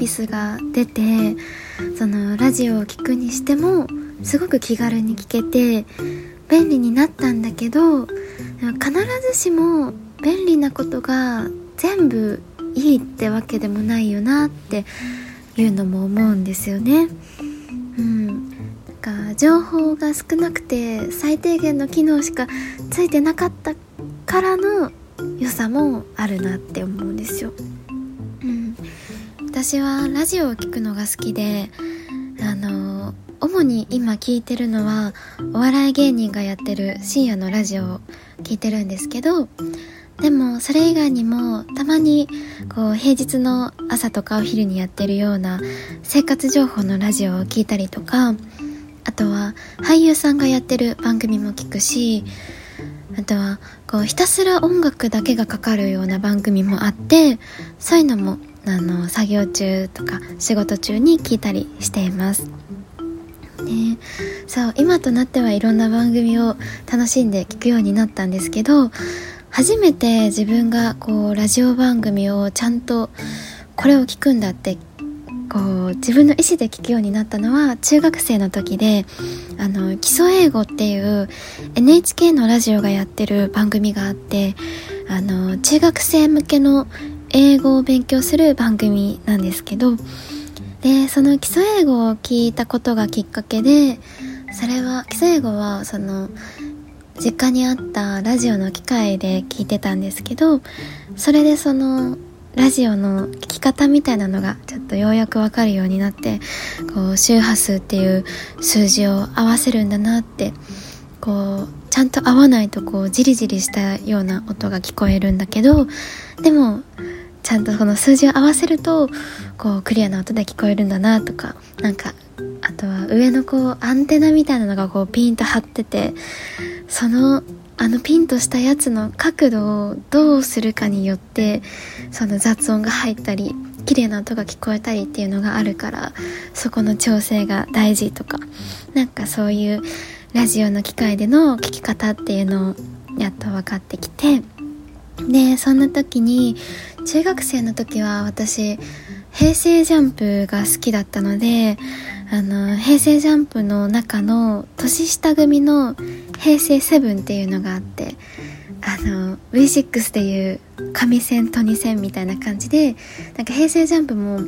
ービスが出てそのラジオを聴くにしてもすごく気軽に聴けて便利になったんだけど必ずしも便利なことが全部いいってわけでもないよなっていうのも思うんですよね。うん、なんか情報が少なくて最低限の機能しかついてなかったからの良さもあるなって思うんですよ。私はラジオを聴くのが好きであの主に今聞いてるのはお笑い芸人がやってる深夜のラジオを聞いてるんですけどでもそれ以外にもたまにこう平日の朝とかお昼にやってるような生活情報のラジオを聞いたりとかあとは俳優さんがやってる番組も聞くしあとはこうひたすら音楽だけがかかるような番組もあってそういうのもあの作業中とか仕事中に聞いたりしています。ね、そう今となってはいろんな番組を楽しんで聞くようになったんですけど初めて自分がこうラジオ番組をちゃんとこれを聞くんだってこう自分の意思で聞くようになったのは中学生の時であの基礎英語っていう NHK のラジオがやってる番組があってあの中学生向けの英語を勉強する番組なんですけどでその基礎英語を聞いたことがきっかけでそれは基礎英語はその実家にあったラジオの機械で聞いてたんですけどそれでそのラジオの聞き方みたいなのがちょっとようやくわかるようになってこう周波数っていう数字を合わせるんだなってこうちゃんと合わないとこうジリジリしたような音が聞こえるんだけどでもちゃんとこの数字を合わせるとこうクリアな音で聞こえるんだなとかなんかあとは上のこうアンテナみたいなのがこうピンと張っててそのあのピンとしたやつの角度をどうするかによってその雑音が入ったり綺麗な音が聞こえたりっていうのがあるからそこの調整が大事とかなんかそういうラジオの機械での聞き方っていうのをやっと分かってきてでそんな時に中学生の時は私平成ジャンプが好きだったのであの平成ジャンプの中の年下組の平成セブンっていうのがあってあの V6 っていう神線と2線みたいな感じでなんか平成ジャンプも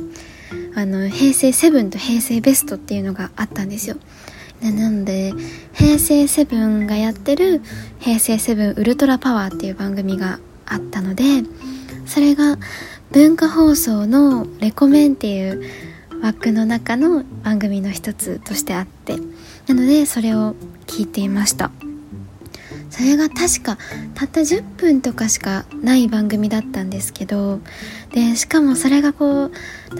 あの平成セブンと平成ベストっていうのがあったんですよ。なので平成セブンがやってる平成セブンウルトラパワーっていう番組があったのでそれが文化放送のレコメンっていう枠の中の番組の一つとしてあってなのでそれを聞いていました。それが確かたった10分とかしかない番組だったんですけどでしかもそれがこう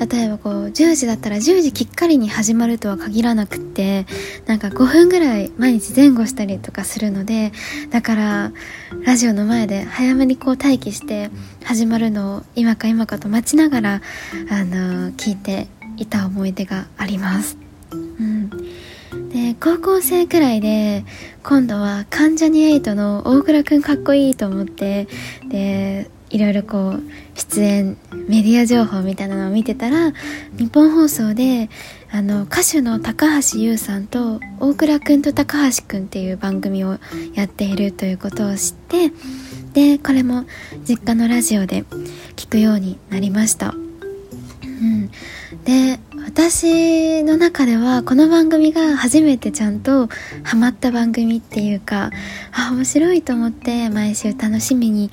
例えばこう10時だったら10時きっかりに始まるとは限らなくってなんか5分ぐらい毎日前後したりとかするのでだからラジオの前で早めにこう待機して始まるのを今か今かと待ちながらあの聞いていた思い出があります。うんで高校生くらいで今度は関ジャニ∞の大倉くんかっこいいと思ってでいろいろこう出演メディア情報みたいなのを見てたら日本放送であの歌手の高橋優さんと大倉くんと高橋くんっていう番組をやっているということを知ってでこれも実家のラジオで聞くようになりました。で私の中ではこの番組が初めてちゃんとハマった番組っていうかあ面白いと思って毎週楽しみに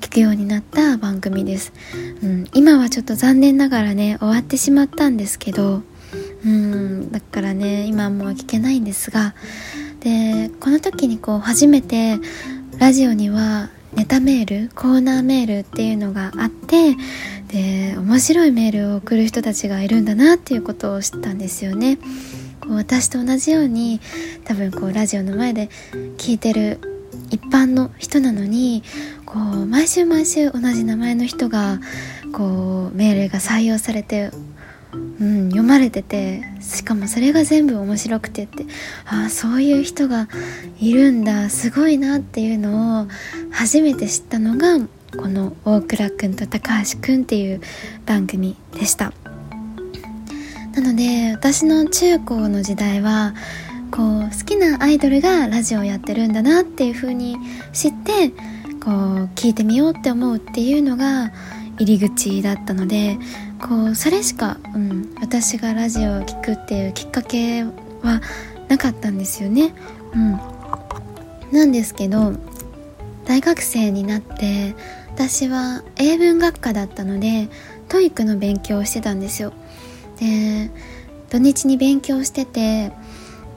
聞くようになった番組です、うん、今はちょっと残念ながらね終わってしまったんですけどうんだからね今もう聞けないんですがでこの時にこう初めてラジオにはネタメールコーナーメールっていうのがあってで面白いメールを送る人たちがいるんだなっていうことを知ったんですよね。こう私と同じように多分こうラジオの前で聞いてる一般の人なのにこう毎週毎週同じ名前の人がこうメールが採用されてうん、読まれててしかもそれが全部面白くてってああそういう人がいるんだすごいなっていうのを初めて知ったのがこの大倉くんと高橋くんっていう番組でした。なので私の中高の時代はこう好きなアイドルがラジオをやってるんだなっていう風に知ってこう聞いてみようって思うっていうのが入り口だったのでこうそれしか、うん、私がラジオを聴くっていうきっかけはなかったんですよね。うん、なんですけど大学生になって私は英文学科だったので TOEIC の勉強をしてたんですよ。で土日に勉強してて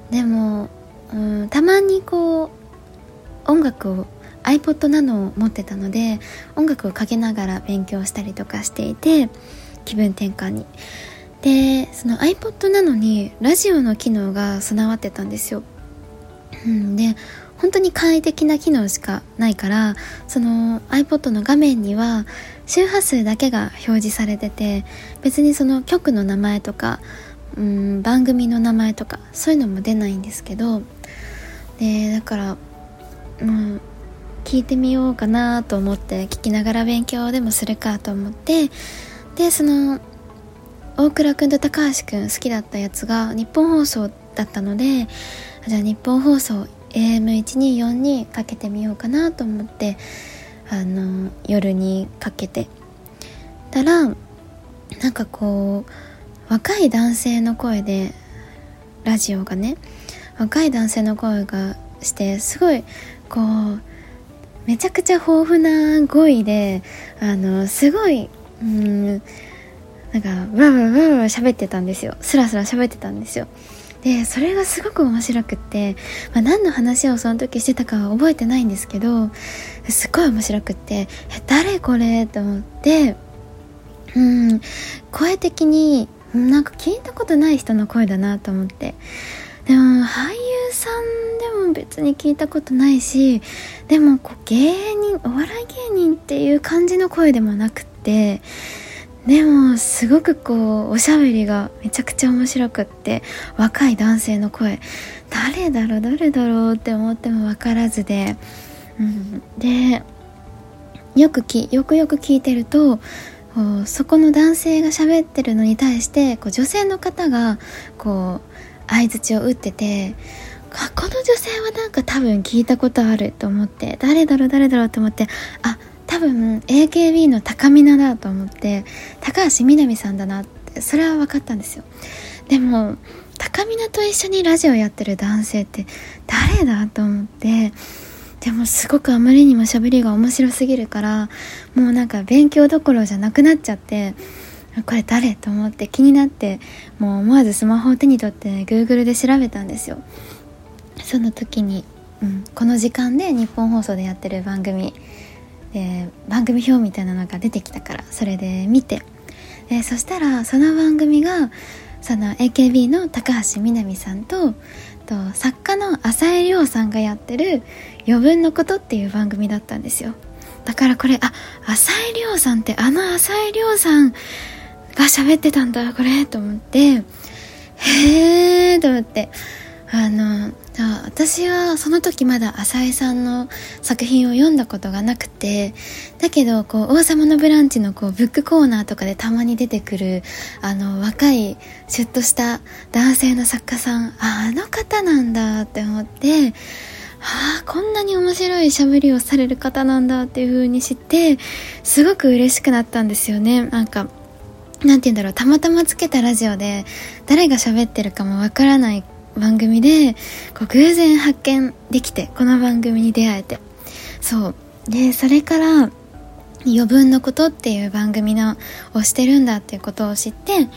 でも、うん、たまにこう音楽を iPod なのを持ってたので音楽をかけながら勉強したりとかしていて気分転換に。でその iPod なのにラジオの機能が備わってたんですよ、うん、で本当に簡易的な機能しかないからその iPod の画面には周波数だけが表示されてて別にその曲の名前とかうん番組の名前とかそういうのも出ないんですけどでだから、うん、聞いてみようかなと思って聞きながら勉強でもするかと思ってでその大倉くんと高橋くん好きだったやつが日本放送だったのでじゃあ日本放送 AM124 にかけてみようかなと思ってあの夜にかけてたらなんかこう若い男性の声でラジオがね若い男性の声がしてすごいこうめちゃくちゃ豊富な語彙であのすごいうん。なんかブラブラブラブラ喋ってたんですよ。スラスラ喋ってたんですよ。でそれがすごく面白くって、まあ、何の話をその時してたかは覚えてないんですけどすごい面白くって「誰これ?」と思ってうん声的になんか聞いたことない人の声だなと思って。でも俳優さんでも別に聞いたことないしでもこう芸人お笑い芸人っていう感じの声でもなくてでもすごくこうおしゃべりがめちゃくちゃ面白くって若い男性の声誰だろう誰だろうって思っても分からずで、うん、でよくきよくよく聞いてるとこうそこの男性が喋ってるのに対してこう女性の方がこう相づちを打っててこの女性はなんか多分聞いたことあると思って誰だろう誰だろうと思ってあ多分 AKB の高見菜だと思って高橋みなみさんだなってそれは分かったんですよ。でも高見菜と一緒にラジオやってる男性って誰だと思ってでもすごくあまりにも喋りが面白すぎるからもうなんか勉強どころじゃなくなっちゃってこれ誰と思って気になってもう思わずスマホを手に取って Google で調べたんですよ。その時に、うん、この時間で日本放送でやってる番組で番組表みたいなのが出てきたからそれで見て。でそしたらその番組がその AKB の高橋みなみさんとと作家の浅井亮さんがやってる「余分のこと」っていう番組だったんですよ。だからこれあ浅井亮さんってあの浅井亮さんが喋ってたんだこれと思って。へえと思って。あの私はその時まだ浅井さんの作品を読んだことがなくてだけどこう「王様のブランチ」のこうブックコーナーとかでたまに出てくるあの若いシュッとした男性の作家さんああの方なんだって思ってああこんなに面白いしゃべりをされる方なんだっていう風に知ってすごく嬉しくなったんですよね。なんかなんて言うんだろうたまたまつけたラジオで誰が喋ってるかもわからない番組でこう偶然発見できてこの番組に出会えて。そう。でそれから「余分のこと」っていう番組のをしてるんだっていうことを知って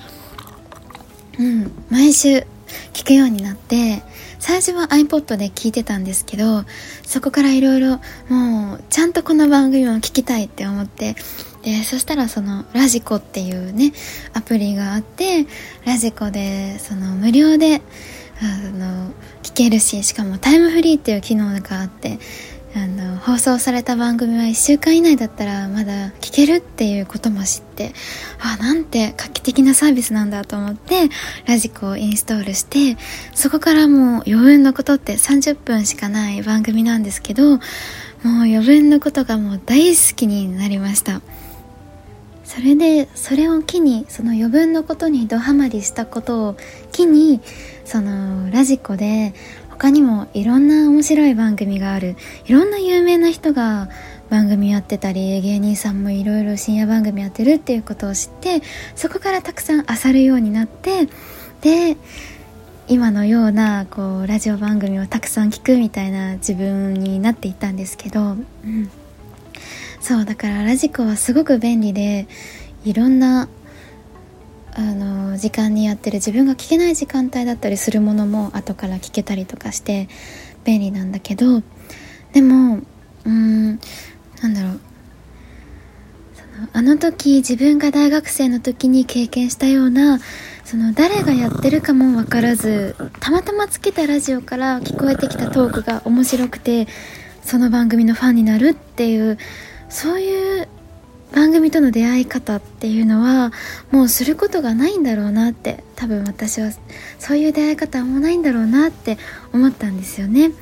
うん毎週聞くようになって最初は iPod で聞いてたんですけどそこからいろいろもうちゃんとこの番組を聞きたいって思ってでそしたらそのラジコっていうねアプリがあってラジコでその無料であの聞けるししかもタイムフリーっていう機能があってあの放送された番組は1週間以内だったらまだ聞けるっていうことも知ってあなんて画期的なサービスなんだと思ってラジコをインストールしてそこからもう余分なことって30分しかない番組なんですけどもう余分なことがもう大好きになりました。それでそれを機にその余分なことにドハマりしたことを機にそのラジコで他にもいろんな面白い番組がある。いろんな有名な人が番組やってたり芸人さんもいろいろ深夜番組やってるっていうことを知ってそこからたくさん漁るようになってで今のようなこうラジオ番組をたくさん聞くみたいな自分になっていったんですけど、うん、そうだからラジコはすごく便利でいろんなあの時間にやってる自分が聞けない時間帯だったりするものも後から聞けたりとかして便利なんだけどでもうーんなんだろう。あの時自分が大学生の時に経験したようなその誰がやってるかも分からずたまたまつけたラジオから聞こえてきたトークが面白くてその番組のファンになるっていうそういう番組との出会い方っていうのはもうすることがないんだろうなって多分私はそういう出会い方もないんだろうなって思ったんですよね。っ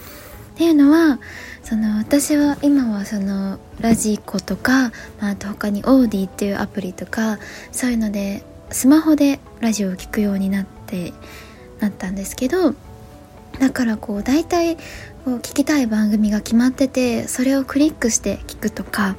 ていうのはその私は今はそのラジコとか、まあ、あと他にオーディっていうアプリとかそういうのでスマホでラジオを聴くようになってなったんですけどだからこう大体こう聞きたい番組が決まっててそれをクリックして聞くとか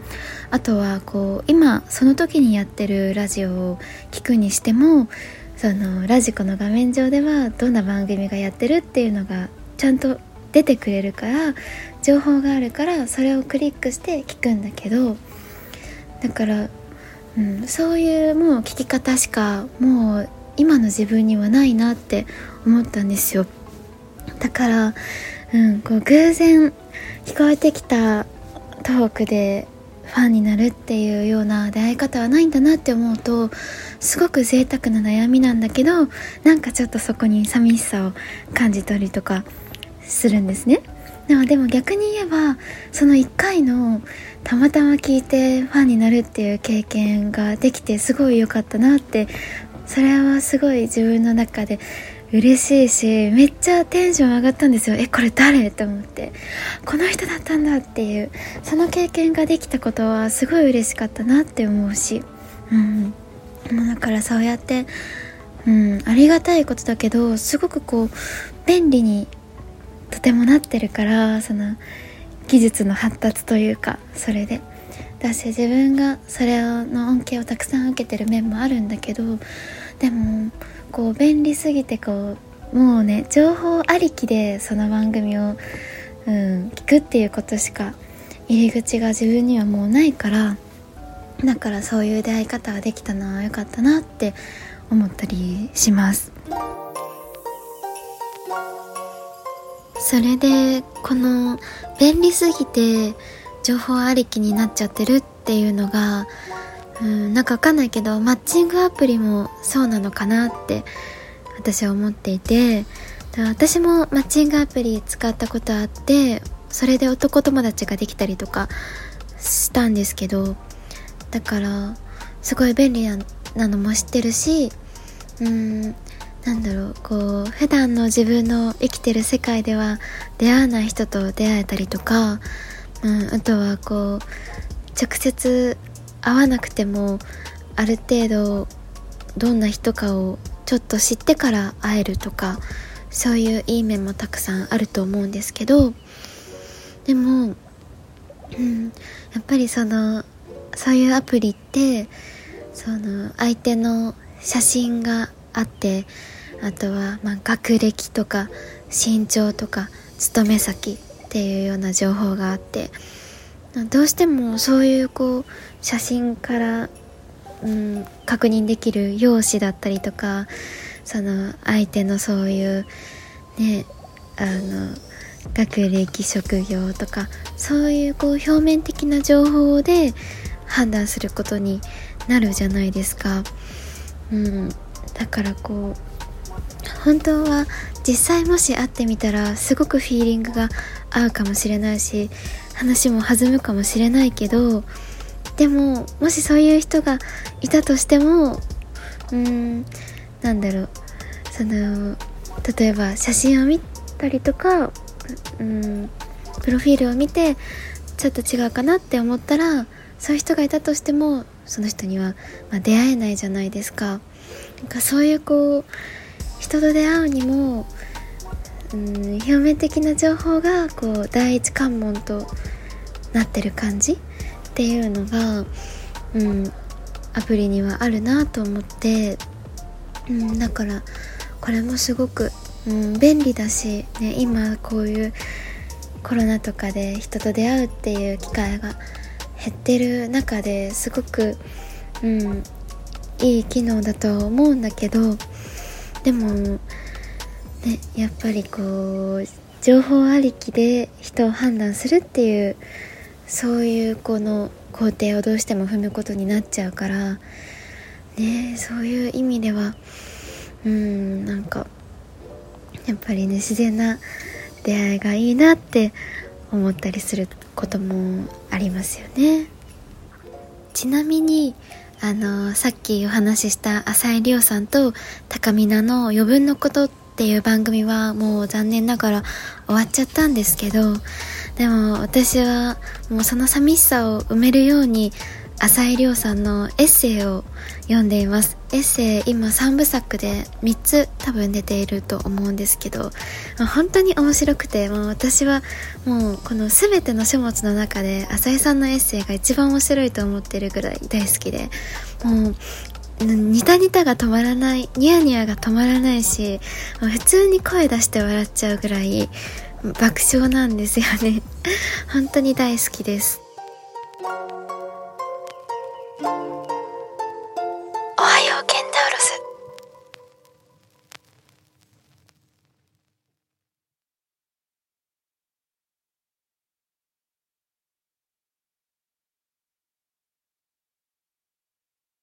あとはこう今その時にやってるラジオを聞くにしてもそのラジコの画面上ではどんな番組がやってるっていうのがちゃんと出てくれるから情報があるからそれをクリックして聞くんだけどだからうん、そういうもう聞き方しかもう今の自分にはないなって思ったんですよ。だから、うん、こう偶然聞こえてきたトークでファンになるっていうような出会い方はないんだなって思うとすごく贅沢な悩みなんだけどなんかちょっとそこに寂しさを感じ取りとかするんですね。でもでも逆に言えばその1回のたまたま聞いてファンになるっていう経験ができてすごい良かったなってそれはすごい自分の中で嬉しいしめっちゃテンション上がったんですよ。えこれ誰？と思って。この人だったんだっていう。その経験ができたことはすごい嬉しかったなって思うし。うん。だからそうやってうんありがたいことだけどすごくこう便利にとてもなってるからその技術の発達というかそれで。だし自分がそれの恩恵をたくさん受けてる面もあるんだけどでもこう便利すぎてこうもうね情報ありきでその番組を、うん、聞くっていうことしか入り口が自分にはもうないからだからそういう出会い方ができたのは良かったなって思ったりします。それでこの便利すぎて情報ありきになっちゃってるっていうのがうんなんかわかんないけどマッチングアプリもそうなのかなって私は思っていて私もマッチングアプリ使ったことあってそれで男友達ができたりとかしたんですけどだからすごい便利なのも知ってるしうんなんだろうこう普段の自分の生きてる世界では出会わない人と出会えたりとか、うん、あとはこう直接会わなくてもある程度どんな人かをちょっと知ってから会えるとかそういういい面もたくさんあると思うんですけどでも、うん、やっぱりそのそういうアプリってその相手の写真があってあとは、ま、学歴とか身長とか勤め先っていうような情報があってどうしてもそういうこう写真から、うん、確認できる容姿だったりとかその相手のそういうねあの学歴職業とかそういうこう表面的な情報で判断することになるじゃないですか。うん、だからこう本当は実際もし会ってみたらすごくフィーリングが合うかもしれないし話も弾むかもしれないけどでももしそういう人がいたとしてもうんなんだろう。その例えば写真を見たりとかうんプロフィールを見てちょっと違うかなって思ったらそういう人がいたとしてもその人には、まあ、出会えないじゃないですか。なんかそういうこう人と出会うにもうん表面的な情報がこう第一関門となってる感じっていうのが、うん、アプリにはあるなと思って、うん、だからこれもすごく、うん、便利だし、ね、今こういうコロナとかで人と出会うっていう機会が減ってる中ですごく、うん、いい機能だと思うんだけどでも、ね、やっぱりこう情報ありきで人を判断するっていうそういうこの工程をどうしても踏むことになっちゃうからねそういう意味ではうんなんかやっぱりね自然な出会いがいいなって思ったりすることもありますよね。ちなみにあのさっきお話しした浅井亮さんと高見菜の余分のことっていう番組はもう残念ながら終わっちゃったんですけどでも私はもうその寂しさを埋めるように浅井亮さんのエッセイを読んでいます。エッセイ今3部作で3つ多分出ていると思うんですけど本当に面白くてもう私はもうこの全ての書物の中で浅井さんのエッセイが一番面白いと思ってるぐらい大好きでもうニタニタが止まらないニヤニヤが止まらないし普通に声出して笑っちゃうぐらい爆笑なんですよね。本当に大好きです。